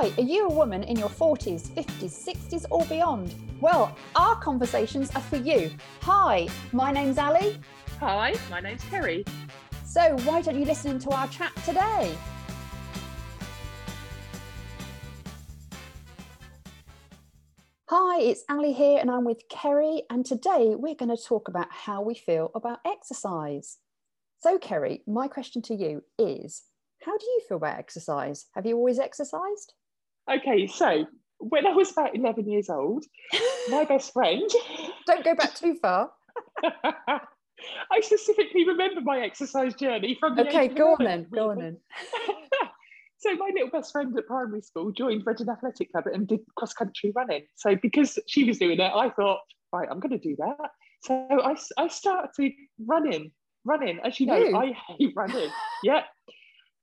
Hi, are you a woman in your 40s, 50s, 60s, or beyond? Well, our conversations are for you. Hi, my name's Ali. Hi, my name's Kerry. So, why don't you listen to our chat today? Hi, it's Ali here, and I'm with Kerry. And today we're going to talk about how we feel about exercise. So, Kerry, my question to you is How do you feel about exercise? Have you always exercised? Okay, so when I was about 11 years old, my best friend. Don't go back too far. I specifically remember my exercise journey from the Okay, go on 11, then. Go on then. so my little best friend at primary school joined Reading Athletic Club and did cross country running. So because she was doing it, I thought, right, I'm going to do that. So I, I started running, running. As you know, You? I hate running. yeah.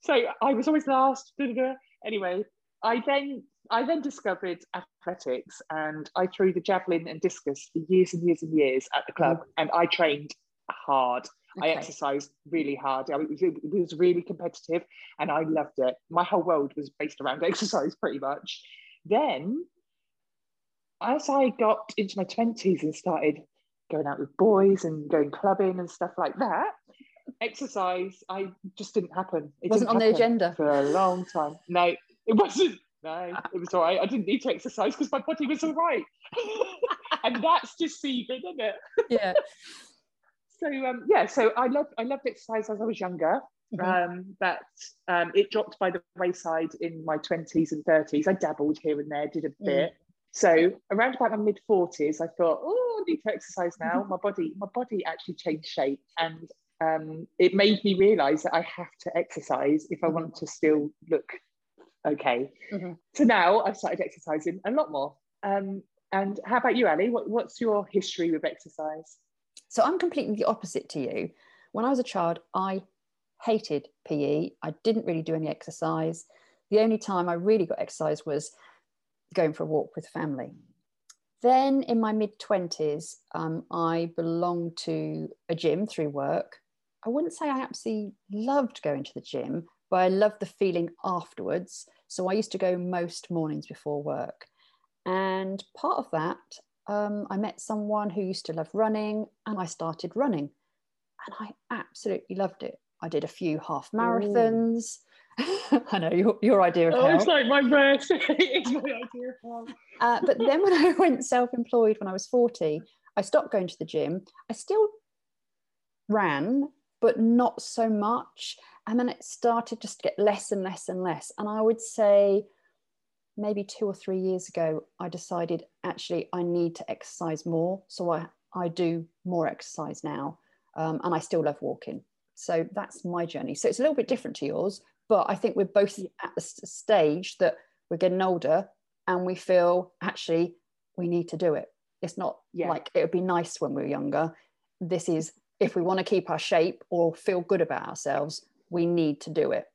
So I was always last. da, da, da. Anyway, I then I then discovered athletics and I threw the javelin and discus for years and years and years at the mm-hmm. club, and I trained hard. I exercised really hard. I- It was, really competitive and I loved it. My whole world was based around exercise pretty much. Then, as I got into my 20s and started going out with boys and going clubbing and stuff like that, exercise, I just didn't happen. It Wasn't on the agenda. For a long time. No, it wasn't. No, it was all right. I didn't need to exercise because my body was all right. and that's deceiving, isn't it? Yeah. So um, yeah, so I loved I loved exercise as I was younger. Mhm. Um, but um, it dropped by the wayside in my twenties and thirties. I dabbled here and there, did a Mm. bit. So around about my mid forties, I thought, oh, I need to exercise now. Mm-hmm. My body, my body actually changed shape, and um, it made me realise that I have to exercise if I Mhm. want to still look okay. Mhm. So now I've started exercising a lot more. Um, and how about you, Ali? What, what's your history with exercise? So I'm completely the opposite to you. When I was a child, I hated PE. I didn't really do any exercise. The only time I really got exercise was going for a walk with family. Then in my mid 20s, um, I belonged to a gym through work. I wouldn't say I absolutely loved going to the gym, but I love the feeling afterwards. So I used to go most mornings before work. And part of that, um, I met someone who used to love running and I started running. And I absolutely loved it. I did a few half marathons. I know your, your idea of Oh, hell. it's like my verse. it's my idea of hell. Uh, but then when I went self employed when I was 40, I stopped going to the gym. I still ran, but not so much. And then it started just to get less and less and less. And I would say maybe two or three years ago, I decided actually I need to exercise more. So I, I do more exercise now. Um, and I still love walking. So that's my journey. So it's a little bit different to yours, but I think we're both at the stage that we're getting older and we feel actually we need to do it. It's not Yeah. like it would be nice when we were younger. This is if we want to keep our shape or feel good about ourselves, we need to do it.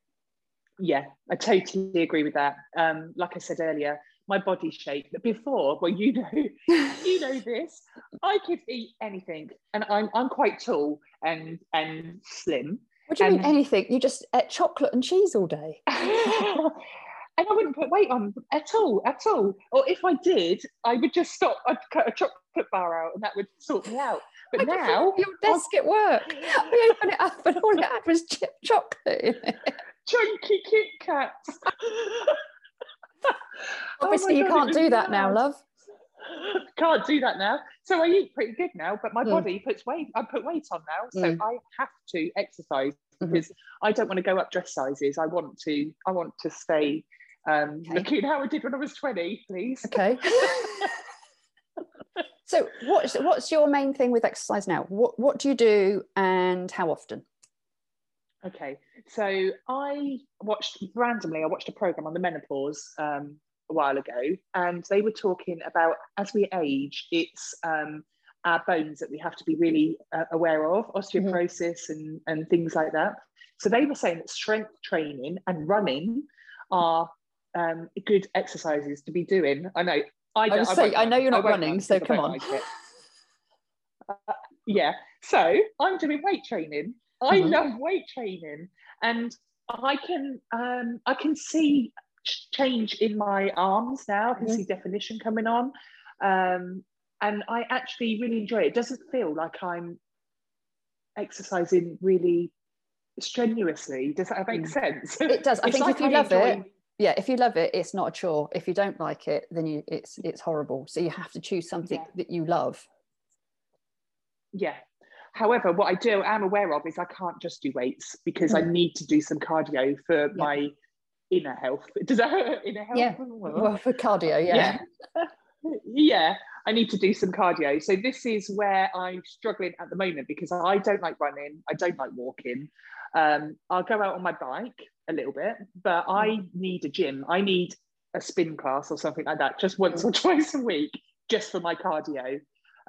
Yeah, I totally agree with that. Um, like I said earlier, my body shape but before, well, you know, you know this. I could eat anything, and I'm I'm quite tall and and slim, What do you mean anything? You just ate chocolate and cheese all day. and I wouldn't put weight on at all, at all. Or if I did, I would just stop. I'd cut a chocolate bar out, and that would sort me out. But I now, your desk at work. We opened it up and all it had was chip chocolate in it. chunky Kit Kats. Oh Obviously, you God, can't do that now, love. Can't do that now. So I eat pretty good now, but my Mm. body puts weight. I put weight on now, so Mm. I have to exercise Mhm. because I don't want to go up dress sizes. I want to. I want to stay. Um, Okay. Looking how I did when I was twenty, please. Okay. so, what's what's your main thing with exercise now? What what do you do and how often? Okay, so I watched randomly. I watched a program on the menopause um, a while ago, and they were talking about as we age, it's um, our bones that we have to be really uh, aware of, osteoporosis and and things like that. So they were saying that strength training and running are um, good exercises to be doing. I know. I, I say, I know you're not running, run so come on. like. Uh, yeah. So I'm doing weight training. I Mhm. love weight training, and I can um, I can see change in my arms now. I can Mhm. see definition coming on. Um, and I actually really enjoy it. It doesn't feel like I'm exercising really strenuously. Does that make Mm. sense? It does. I think like if you I love enjoy- it, yeah, if you love it, it's not a chore. If you don't like it, then you it's it's horrible. So you have to choose something Yeah. that you love. Yeah. However, what I do am aware of is I can't just do weights because I need to do some cardio for my inner health. Does that hurt? Inner health? Yeah. Well, for cardio, yeah. yeah. yeah, I need to do some cardio. So this is where I'm struggling at the moment because I don't like running, I don't like walking. Um, I'll go out on my bike a little bit, but I need a gym. I need a spin class or something like that, just once or twice a week, just for my cardio.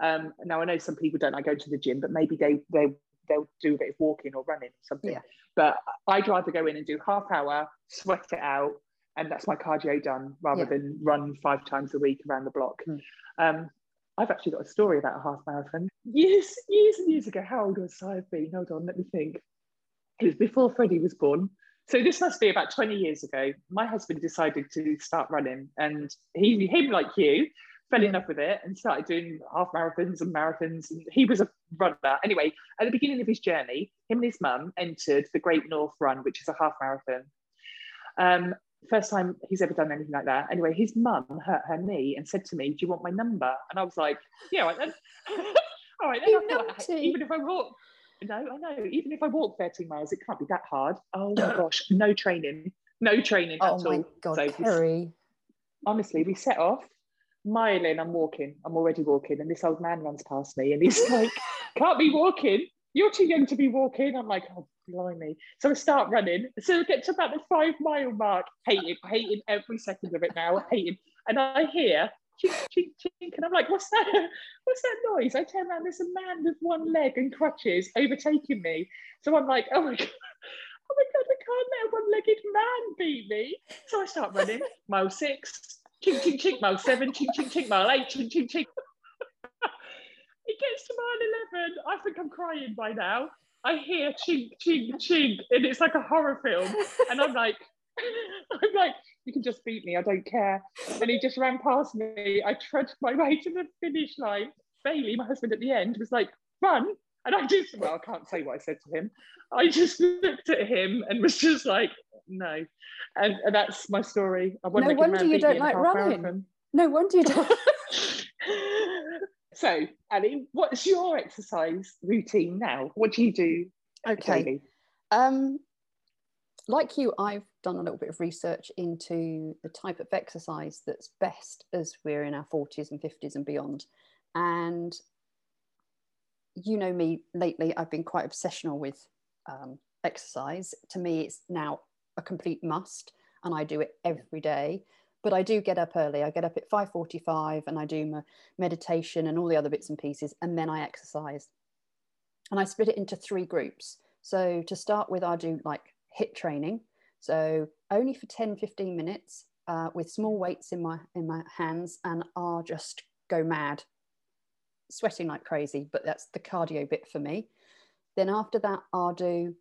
Um, now I know some people don't like going to the gym, but maybe they they they'll do a bit of walking or running or something. Yeah. But I'd rather go in and do half hour, sweat it out, and that's my cardio done rather Yeah. than run five times a week around the block. Mm. Um, I've actually got a story about a half marathon. Years, years and years ago. How old was I have been? Hold on, let me think. It was before Freddie was born. So this must be about 20 years ago. My husband decided to start running, and he, him like you, fell in love with it and started doing half marathons and marathons. And he was a runner. Anyway, at the beginning of his journey, him and his mum entered the Great North Run, which is a half marathon. Um, first time he's ever done anything like that. Anyway, his mum hurt her knee and said to me, "Do you want my number?" And I was like, "Yeah, all right then." all right then. You I thought, even if I walk, no, I know. Even if I walk 13 miles, it can't be that hard. Oh my gosh, no training, no training Oh at my all. god, So Kerry. honestly, we set off. Mile in, I'm walking. I'm already walking, and this old man runs past me, and he's like, "Can't be walking. You're too young to be walking." I'm like, "Oh, blimey!" So I start running. So I get to about the five mile mark, hating, hating every second of it now, hating. And I hear chink, chink, chink, and I'm like, "What's that? What's that noise?" I turn around. There's a man with one leg and crutches overtaking me. So I'm like, "Oh my god!" Oh my god, I can't let a one-legged man beat me. So I start running. Mile six, chink, chink, chink, mile seven, chink, chink, chink, mile eight, chink, chink, chink. it gets to mile 11. I think I'm crying by now. I hear chink, chink, chink, and it's like a horror film. And I'm like, I'm like, you can just beat me, I don't care. And he just ran past me. I trudged my way to the finish line. Bailey, my husband at the end, was like, run. And I just, well, I can't say what I said to him. I just looked at him and was just like, no. And, and that's my story. I No wonder you don't like running. No wonder you don't. so, Ali, what's your exercise routine now? What do you do okay. daily? Um, like you, I've done a little bit of research into the type of exercise that's best as we're in our 40s and 50s and beyond. And you know me, lately I've been quite obsessional with um, exercise. To me, it's now a complete must, and I do it every day. But I do get up early. I get up at 5:45 and I do my meditation and all the other bits and pieces, and then I exercise. And I split it into three groups. So to start with, I do like HIIT training. So only for 10, 15 minutes uh, with small weights in my in my hands, and I'll just go mad, sweating like crazy. But that's the cardio bit for me. Then after that, I'll do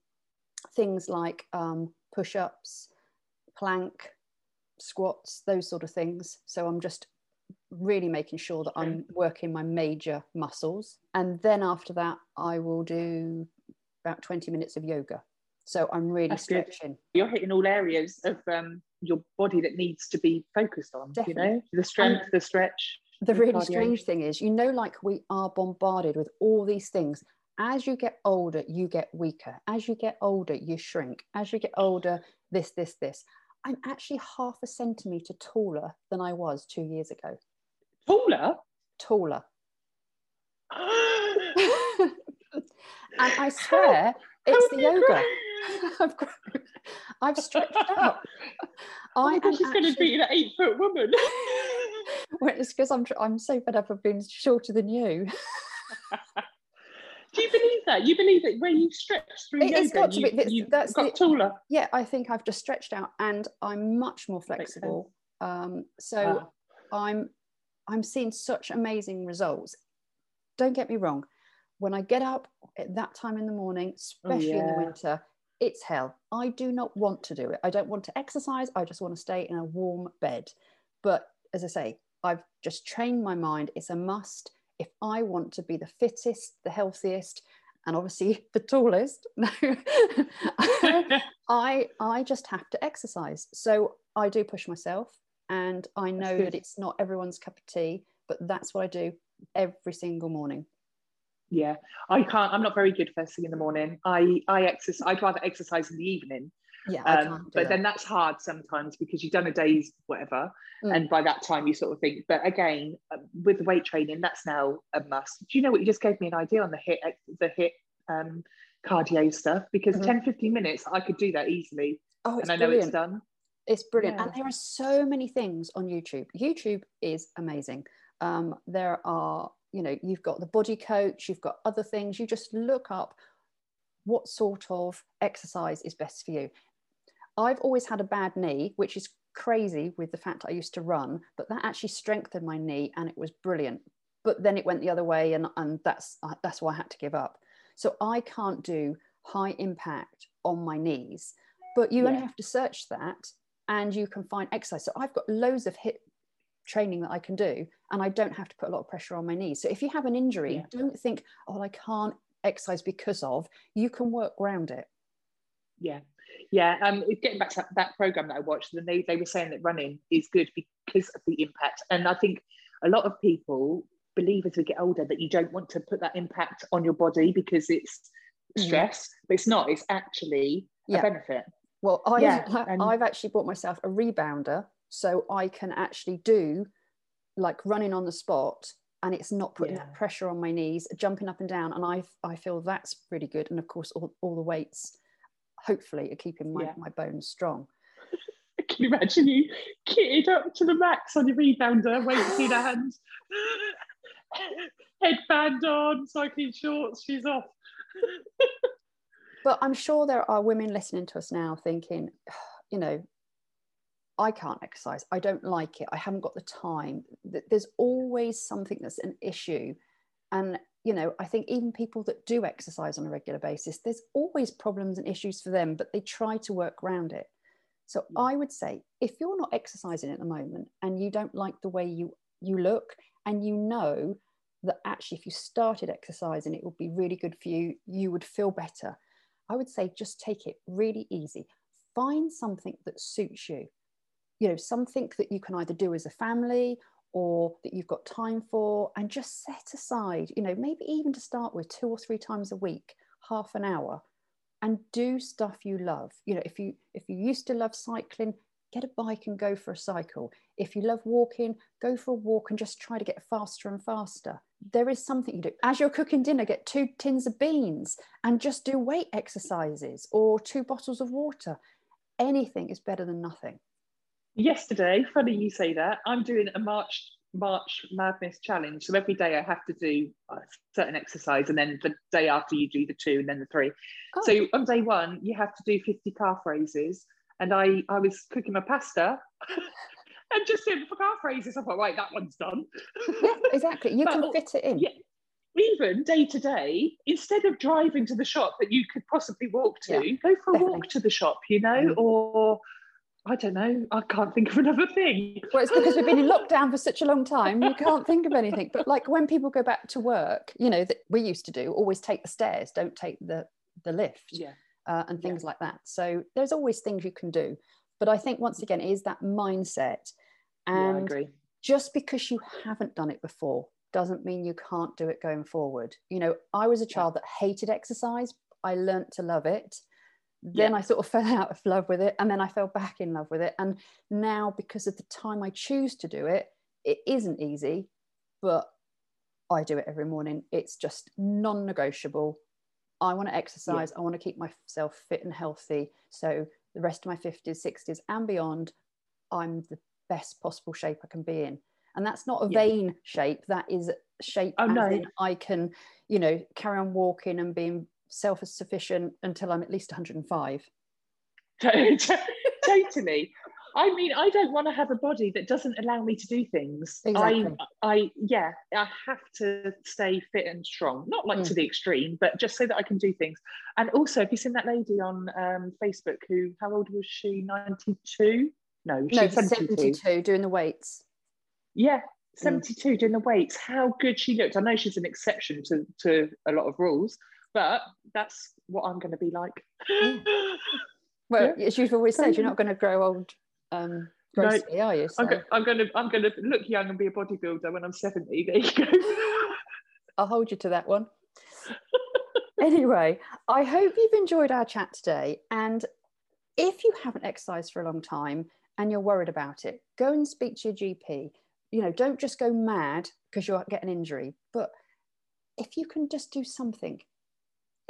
things like um, push-ups, plank, squats, those sort of things. So I'm just really making sure that I'm working my major muscles. And then after that, I will do about 20 minutes of yoga. So I'm really That's good. stretching. You're hitting all areas of um, your body that needs to be focused on, you know? Definitely. The strength, the stretch. The the really cardio. strange thing is, you know, like we are bombarded with all these things. As you get older, you get weaker. As you get older, you shrink. As you get older, this, this, this. I'm actually half a centimeter taller than I was two years ago. Taller? Taller. and I swear it's the yoga. I've grown. I've stretched out. Oh I am she's going to be an eight foot woman. Well, it's because I'm I'm so fed up of being shorter than you. Do you believe that? You believe that when you stretch through It- yoga, it's got to you, be- that's- you that's got the- taller? Yeah, I think I've just stretched out, and I'm much more flexible. Um, so Ah. I'm I'm seeing such amazing results. Don't get me wrong. When I get up at that time in the morning, especially in the Oh, winter, it's hell. I do not want to do it. I don't want to exercise. I just want to stay in a warm bed. But as I say, I've just trained my mind. It's a must. If I want to be the fittest, the healthiest, and obviously the tallest, no, I I just have to exercise. So I do push myself, and I know that it's not everyone's cup of tea, but that's what I do every single morning yeah i can't i'm not very good first thing in the morning i i exercise i'd rather exercise in the evening yeah um, but that. then that's hard sometimes because you've done a day's whatever mm. and by that time you sort of think but again uh, with the weight training that's now a must do you know what you just gave me an idea on the HIIT the HIIT um, cardio stuff because mm-hmm. 10 15 minutes i could do that easily oh, and i know brilliant. it's done it's brilliant yeah. and there are so many things on youtube youtube is amazing um, there are you know you've got the body coach you've got other things you just look up what sort of exercise is best for you. I've always had a bad knee which is crazy with the fact i used to run but that actually strengthened my knee and it was brilliant. But then it went the other way and, and that's that's why i had to give up. So i can't do high impact on my knees but you yeah. only have to search that and you can find exercise. So i've got loads of HIIT training that I can do, and I don't have to put a lot of pressure on my knees. So if you have an injury, yeah. don't think, oh, I can't exercise because of. You can work around it. Yeah, yeah. Um, getting back to that, that program that I watched, then they they were saying that running is good because of the impact, and I think a lot of people believe as we get older that you don't want to put that impact on your body because it's mm. stress, mm. but it's not. It's actually yeah. a benefit. Well, I've, yeah, I've actually bought myself a rebounder so I can actually do like running on the spot and it's not putting yeah. that pressure on my knees, jumping up and down. And I, I feel that's really good. And of course, all, all the weights hopefully are keeping my, yeah. my bones strong. I can you imagine you kitted up to the max on your rebounder, weights in hand, headband on, cycling shorts, she's off. but I'm sure there are women listening to us now thinking, you know, I can't exercise. I don't like it. I haven't got the time. There's always something that's an issue. And, you know, I think even people that do exercise on a regular basis, there's always problems and issues for them, but they try to work around it. So. I would say if you're not exercising at the moment and you don't like the way you, you look and you know that actually if you started exercising, it would be really good for you, you would feel better. I would say just take it really easy. Find something that suits you you know something that you can either do as a family or that you've got time for and just set aside you know maybe even to start with two or three times a week half an hour and do stuff you love. You know if you if you used to love cycling get a bike and go for a cycle. If you love walking go for a walk and just try to get faster and faster. There is something you do. As you're cooking dinner get two tins of beans and just do weight exercises or two bottles of water. Anything is better than nothing yesterday, funny you say that, I'm doing a March March Madness challenge. So every day I have to do a certain exercise, and then the day after you do the two, and then the three. Oh. So on day one, you have to do 50 calf raises. And I, I was cooking my pasta and just doing for calf raises. I thought, right, that one's done. yeah, exactly. You can fit it in. Yeah, even day to day, instead of driving to the shop that you could possibly walk to, yeah, go for a definitely. walk to the shop, you know, mm. or I don't know. I can't think of another thing. Well, it's because we've been in lockdown for such a long time. You can't think of anything. But like when people go back to work, you know, that we used to do, always take the stairs, don't take the the lift, yeah, uh, and things yeah. like that. So there's always things you can do. But I think once again, it is that mindset. And yeah, just because you haven't done it before doesn't mean you can't do it going forward. You know, I was a child that hated exercise. I learned to love it then yeah. I sort of fell out of love with it and then I fell back in love with it. And now, because of the time I choose to do it, it isn't easy, but I do it every morning. It's just non negotiable. I want to exercise, yeah. I want to keep myself fit and healthy. So, the rest of my 50s, 60s, and beyond, I'm the best possible shape I can be in. And that's not a yeah. vain shape, that is shape oh, no. I can, you know, carry on walking and being self-sufficient until I'm at least 105. totally. I mean, I don't want to have a body that doesn't allow me to do things. Exactly. I, I, yeah, I have to stay fit and strong. Not like Mm. to the extreme, but just so that I can do things. And also, have you seen that lady on um, Facebook who? How old was she? Ninety-two? No, no, she's seventy-two. 72 doing the weights. Yeah, seventy-two doing the weights. How good she looked. I know she's an exception to to a lot of rules, but that's what I'm going to be like. Well, as you've always said, you're not going to grow old um, No, are you? So I'm, go- I'm going to I'm going to look young and be a bodybuilder when I'm seventy. There you go. I'll hold you to that one. anyway, I hope you've enjoyed our chat today. And if you haven't exercised for a long time and you're worried about it, go and speak to your GP. You know, don't just go mad because you're getting an injury, but if you can just do something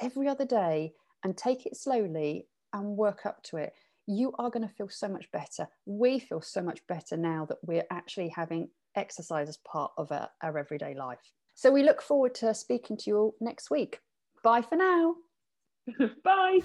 every other day and take it slowly and work up to it, you are going to feel so much better. We feel so much better now that we're actually having exercise as part of our, our everyday life. So we look forward to speaking to you all next week. Bye for now. Bye.